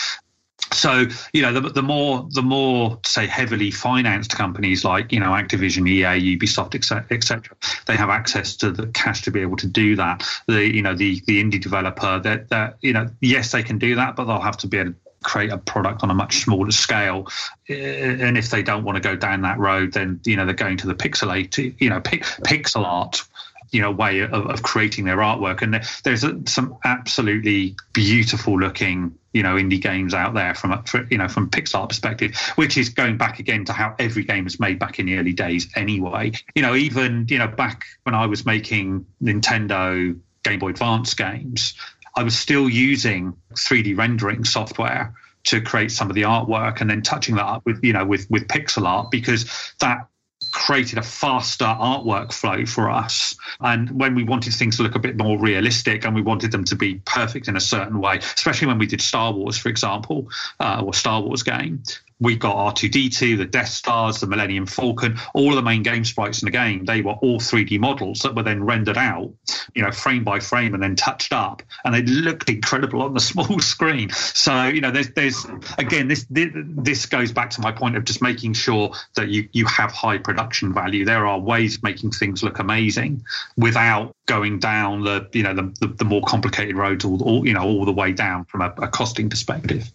So you know, the, the more the more say heavily financed companies like you know Activision, EA, Ubisoft, etc., they have access to the cash to be able to do that. The you know the the indie developer that that you know yes they can do that, but they'll have to be able to create a product on a much smaller scale. And if they don't want to go down that road, then you know they're going to the pixelated, you know, pixel art you know way of, of creating their artwork. And there's some absolutely beautiful looking you know indie games out there from you know from pixel art perspective which is going back again to how every game was made back in the early days anyway. You know even you know back when i was making nintendo game boy advance games i was still using 3d rendering software to create some of the artwork and then touching that up with you know with with pixel art because that created a faster artwork flow for us. And when we wanted things to look a bit more realistic and we wanted them to be perfect in a certain way, especially when we did Star Wars, for example, uh, or Star Wars game, we got R2D2, the Death Stars, the Millennium Falcon, all of the main game sprites in the game. They were all 3D models that were then rendered out, you know, frame by frame and then touched up, and they looked incredible on the (laughs) small screen. So, you know, there's, there's again, this this goes back to my point of just making sure that you you have high production value. There are ways of making things look amazing without going down the you know the the, the more complicated roads all, all you know all the way down from a, a costing perspective.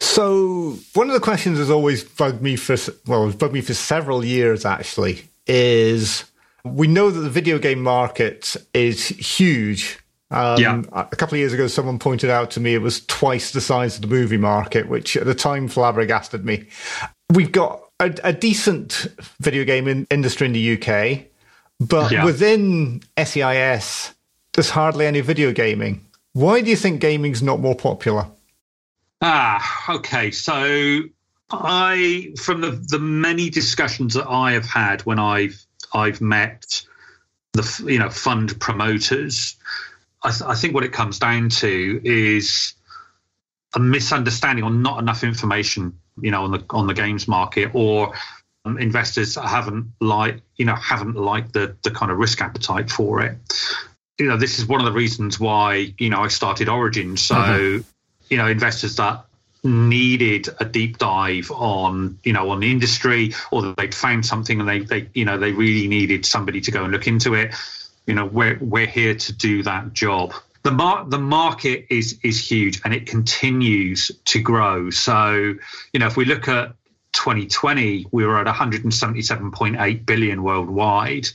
So one of the questions that's always bugged me for well, bugged me for several years actually is we know that the video game market is huge. Um, yeah. A couple of years ago, someone pointed out to me it was twice the size of the movie market, which at the time flabbergasted me. We've got a, a decent video game in, industry in the UK, but yeah. within SEIS, there's hardly any video gaming. Why do you think gaming's not more popular? Ah, okay. So I, from the the many discussions that I have had when I've I've met the you know fund promoters, I, th- I think what it comes down to is a misunderstanding or not enough information, you know, on the on the games market or um, investors haven't like you know haven't liked the the kind of risk appetite for it. You know, this is one of the reasons why you know I started Origin. So mm-hmm you know investors that needed a deep dive on you know on the industry or they'd found something and they they you know they really needed somebody to go and look into it you know we're we're here to do that job. The mar- the market is is huge and it continues to grow. So you know if we look at 2020 we were at 177.8 billion worldwide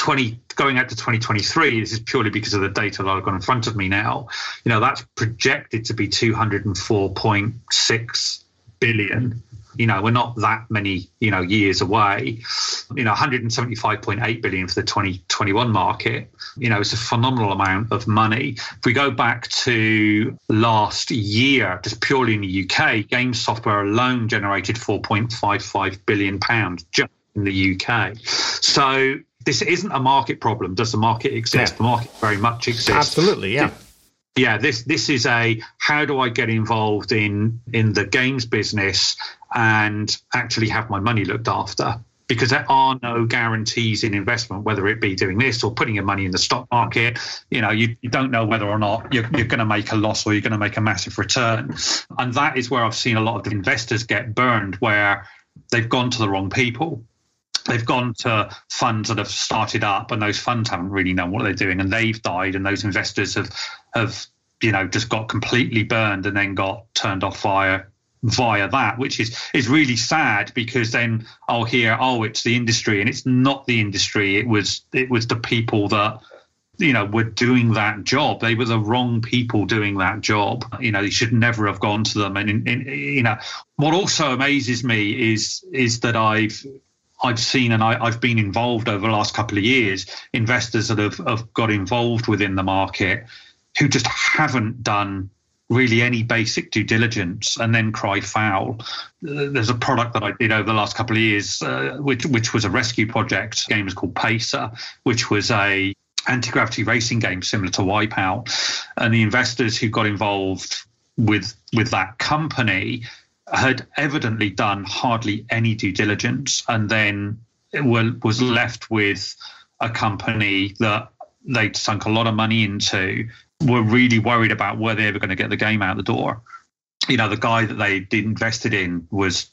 20 going out to 2023 this is purely because of the data that I've got in front of me now you know that's projected to be 204.6 billion. You know we're not that many you know years away. You know 175.8 billion for the 2021 market. You know it's a phenomenal amount of money. If we go back to last year just purely in the UK game software alone generated 4.55 billion pounds just in the UK so this isn't a market problem. Does the market exist? Yeah. The market very much exists. Absolutely, yeah. Yeah, this this is a how do I get involved in in the games business and actually have my money looked after? because there are no guarantees in investment, whether it be doing this or putting your money in the stock market. You know, you, you don't know whether or not you're, you're going to make a loss or you're going to make a massive return. And that is where I've seen a lot of the investors get burned, where they've gone to the wrong people they've gone to funds that have started up and those funds haven't really known what they're doing and they've died and those investors have have you know just got completely burned and then got turned off via via that which is is really sad because then oh, I'll hear oh it's the industry and it's not the industry. It was it was the people that you know were doing that job. They were the wrong people doing that job. You know you should never have gone to them. And in, in, you know what also amazes me is is that I've I've seen and I, have been involved over the last couple of years, investors that have, have got involved within the market who just haven't done really any basic due diligence and then cry foul. There's a product that I did over the last couple of years, uh, which which was a rescue project. The game was called Pacer, which was a anti-gravity racing game similar to Wipeout, and the investors who got involved with with that company had evidently done hardly any due diligence and then were, was left with a company that they'd sunk a lot of money into, were really worried about were they ever going to get the game out the door. You know, the guy that they'd invested in was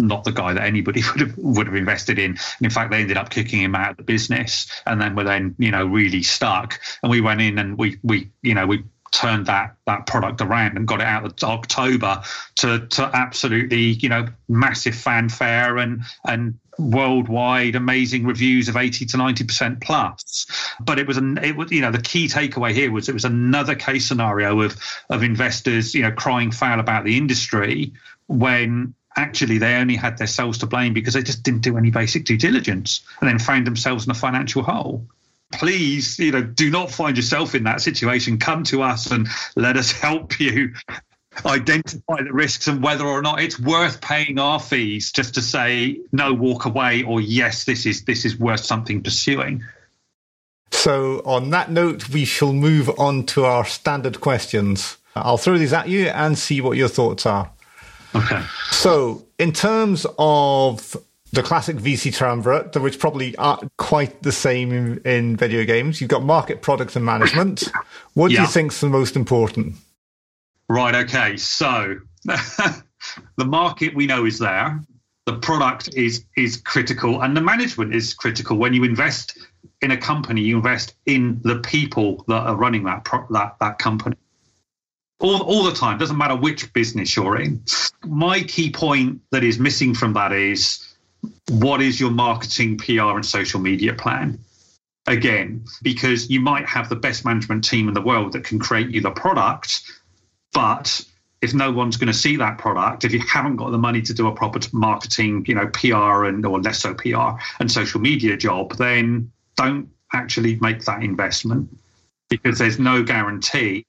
not the guy that anybody (laughs) would have would have invested in. And in fact, they ended up kicking him out of the business, and then were then you know really stuck. And we went in and we we you know we turned that that product around and got it out of October to to absolutely you know massive fanfare and and worldwide amazing reviews of 80 to 90 percent plus. But it was an it was you know the key takeaway here was it was another case scenario of of investors you know crying foul about the industry when actually they only had themselves to blame because they just didn't do any basic due diligence and then found themselves in a financial hole please, you know, do not find yourself in that situation. Come to us and let us help you (laughs) identify the risks and whether or not it's worth paying our fees just to say no walk away or yes this is this is worth something pursuing. So on that note we shall move on to our standard questions. I'll throw these at you and see what your thoughts are. Okay. So in terms of the classic VC triumvirate, which probably aren't quite the same in, in video games. You've got market, product, and management. (laughs) What do you think's the most important? Right. Okay. So (laughs) the market we know is there. The product is is critical, and the management is critical. When you invest in a company, you invest in the people that are running that pro- that that company. All, all the time, doesn't matter which business you're in. My key point that is missing from that is what is your marketing, PR, and social media plan? Again, because you might have the best management team in the world that can create you the product, but if no one's going to see that product, if you haven't got the money to do a proper marketing, you know, PR and or less so PR and social media job, then don't actually make that investment because there's no guarantee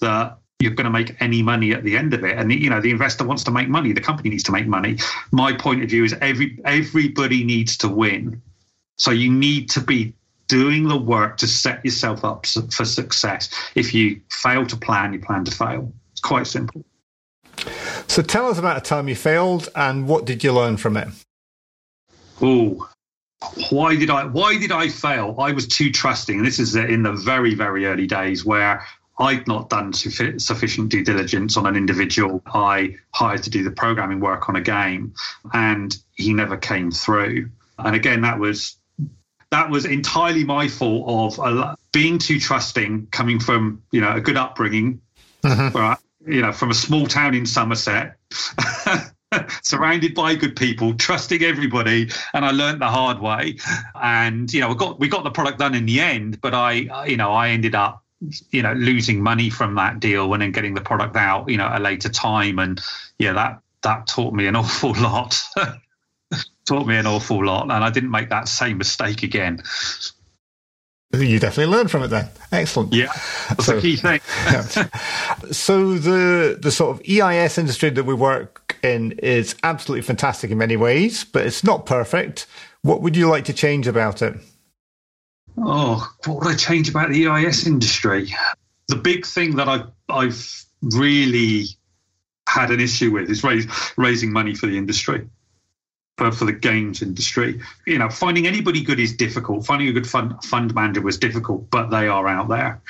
that you're going to make any money at the end of it. And you know, the investor wants to make money, the company needs to make money. My point of view is every everybody needs to win. So you need to be doing the work to set yourself up for success. If you fail to plan, you plan to fail. It's quite simple. So tell us about a time you failed and what did you learn from it? Oh, why did I why did I fail? I was too trusting. And this is in the very very early days where I'd not done sufficient due diligence on an individual I hired to do the programming work on a game, and he never came through. And again, that was that was entirely my fault of being too trusting, coming from you know a good upbringing, mm-hmm. right? You know, from a small town in Somerset. (laughs) surrounded by good people, trusting everybody, and I learned the hard way. And you know, we got we got the product done in the end, but I, you know, I ended up you know losing money from that deal and then getting the product out you know at a later time and yeah that that taught me an (laughs) awful lot (laughs) taught me an awful lot and i didn't make that same mistake again you definitely learned from it then. Excellent. Yeah, that's so, the key thing. (laughs) yeah. So the the sort of EIS industry that we work in is absolutely fantastic in many ways, but it's not perfect. What would you like to change about it? Oh, what would I change about the EIS industry? The big thing that I've, I've really had an issue with is raise, raising money for the industry. for, for the games industry. You know, finding anybody good is difficult. Finding a good fund fund manager was difficult, but they are out there.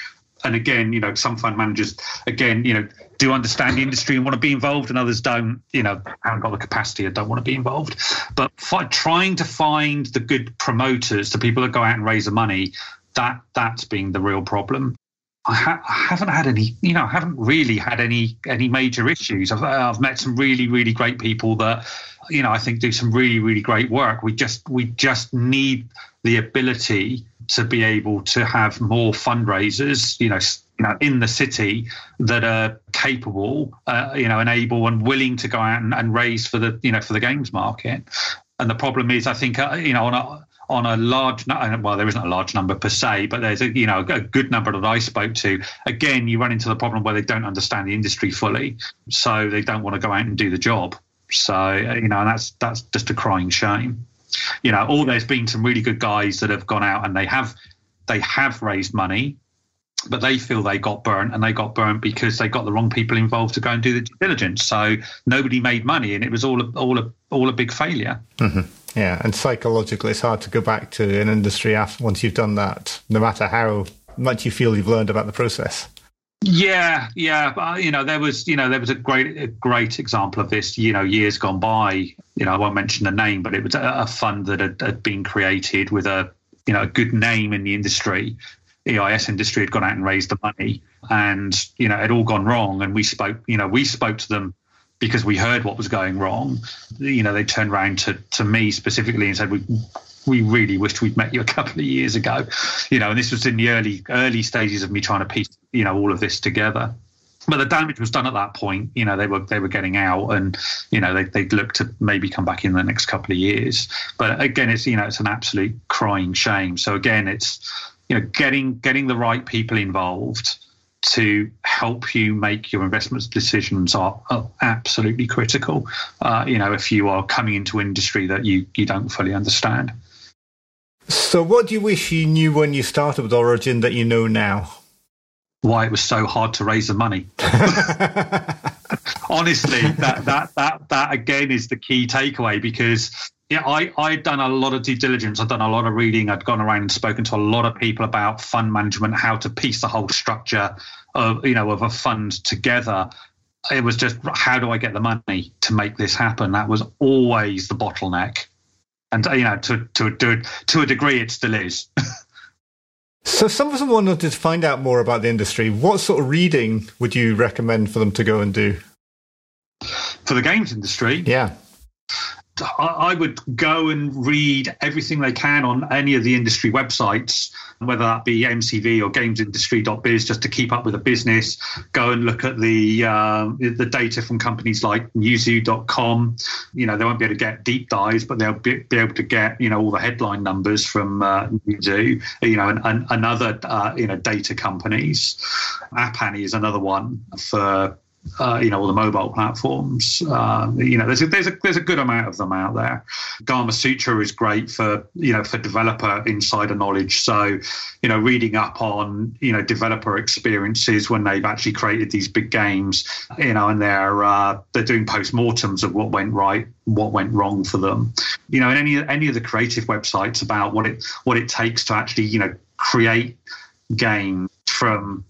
And again, you know, some fund managers, again, you know, do understand the industry and want to be involved, and others don't. You know, haven't got the capacity or don't want to be involved. But trying to find the good promoters, the people that go out and raise the money, that that's been the real problem. I, ha- I, haven't had any, you know, I haven't really had any any major issues. I've, I've met some really really great people that, you know, I think do some really really great work. We just we just need the ability to be able to have more fundraisers, you know, you know, in the city that are capable, uh, you know, and able and willing to go out and, and, raise for the, you know, for the games market. And the problem is, I think, uh, you know, on a on a large well there isn't a large number per se but there's a you know a good number that i spoke to. Again you run into the problem where they don't understand the industry fully so they don't want to go out and do the job. So you know and that's that's just a crying shame you know or there's been some really good guys that have gone out and they have they have raised money but they feel they got burnt and they got burnt because they got the wrong people involved to go and do the diligence so nobody made money and it was all a, all a, all a big failure mm-hmm. Yeah, and psychologically, it's hard to go back to an industry after once you've done that, no matter how much you feel you've learned about the process. Yeah, yeah, but uh, you know, there was, you know, there was a great, a great example of this, you know, years gone by. You know, I won't mention the name, but it was a, a fund that had, had, been created with a, you know, a good name in the industry. EIS industry had gone out and raised the money, and you know, it had all gone wrong. And we spoke, you know, we spoke to them because we heard what was going wrong, you know, they turned around to, to me specifically and said, we, we really wished we'd met you a couple of years ago, you know, and this was in the early, early stages of me trying to piece, you know, all of this together. But the damage was done at that point. You know, they were they were getting out, and you know they they'd look to maybe come back in the next couple of years. But again, it's you know it's an absolute crying shame. So again, it's you know getting getting the right people involved to help you make your investment decisions are, are absolutely critical. Uh, you know, if you are coming into industry that you you don't fully understand. So, what do you wish you knew when you started with Origin that you know now? Why it was so hard to raise the money. (laughs) Honestly, that that that that again is the key takeaway because yeah, I, I'd done a lot of due diligence. I'd done a lot of reading. I'd gone around and spoken to a lot of people about fund management, how to piece the whole structure of, you know, of a fund together. It was just, how do I get the money to make this happen? That was always the bottleneck. And, you know, to, to, to, to a degree, it still is. (laughs) so some of them wanted to find out more about the industry. What sort of reading would you recommend for them to go and do? For the games industry? Yeah. I would go and read everything they can on any of the industry websites, whether that be MCV or gamesindustry.biz, just to keep up with the business. Go and look at the uh, the data from companies like Newzoo.com. You know, they won't be able to get deep dives, but they'll be, be able to get you know all the headline numbers from uh, Newzoo. You know, and, and, and other uh, you know data companies. App Annie is another one for uh, you know, all the mobile platforms. Uh, you know, there's a, there's a there's a good amount of them out there. Gamasutra is great for you know for developer insider knowledge. So, you know, reading up on you know developer experiences when they've actually created these big games. You know, and they're uh, they're doing postmortems of what went right, what went wrong for them. You know, and any any of the creative websites about what it what it takes to actually you know create games from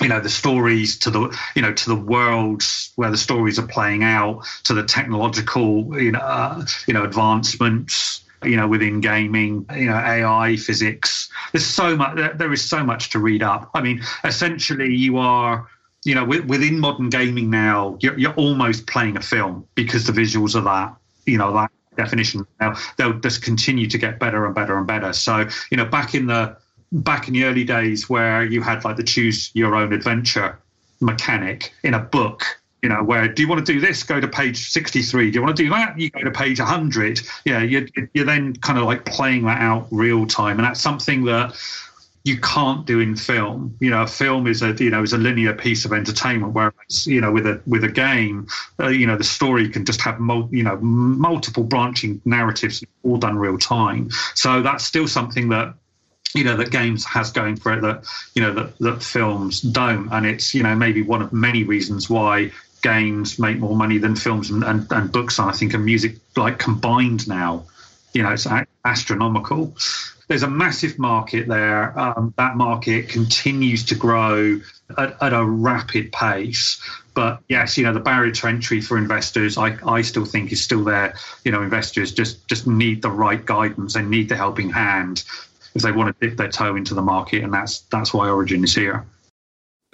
you know the stories to the you know to the worlds where the stories are playing out to the technological you know uh, you know advancements you know within gaming you know ai physics. There's so much there is so much to read up. I mean essentially you are you know within modern gaming now you're, you're almost playing a film because the visuals are that you know that definition. Now they'll just continue to get better and better and better. So you know back in the back in the early days where you had like the choose your own adventure mechanic in a book you know where do you want to do this go to page 63 do you want to do that you go to page 100 yeah you're, you're then kind of like playing that out real time and that's something that you can't do in film. You know, film is a you know is a linear piece of entertainment, whereas you know with a with a game, uh, you know the story can just have mul- you know multiple branching narratives all done real time. So that's still something that you know that games has going for it that you know that, that films don't and it's you know maybe one of many reasons why games make more money than films and, and, and books, and I think, and music like combined now. You know, it's astronomical. There's a massive market there. Um, that market continues to grow at, at, a rapid pace. But yes, you know, the barrier to entry for investors, I, I still think is still there. You know, investors just just need the right guidance. They need the helping hand if they want to dip their toe into the market, and that's that's why Origin is here.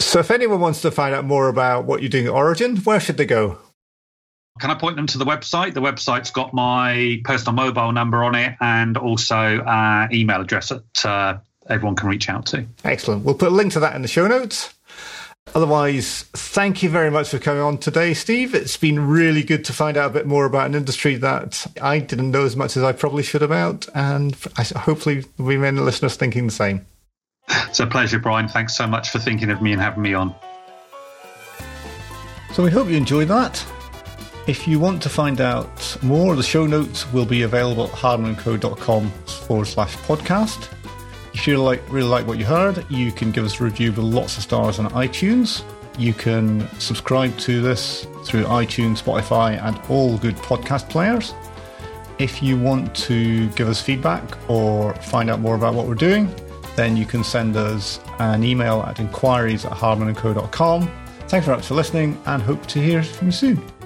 So, if anyone wants to find out more about what you're doing at Origin, where should they go? Can I point them to the website? The website's got my personal mobile number on it and also uh, email address that uh, everyone can reach out to. Excellent. We'll put a link to that in the show notes. Otherwise, thank you very much for coming on today, Steve. It's been really good to find out a bit more about an industry that I didn't know as much as I probably should about, and hopefully, we many listeners thinking the same. It's a pleasure, Brian. Thanks so much for thinking of me and having me on. So we hope you enjoyed that. If you want to find out more, the show notes will be available at hardmanandco.com forward slash podcast. If you like, really like what you heard, you can give us a review with lots of stars on iTunes. You can subscribe to this through iTunes, Spotify, and all good podcast players. If you want to give us feedback or find out more about what we're doing, then you can send us an email at inquiries at hardmanandco.com. Thanks very much for listening and hope to hear from you soon.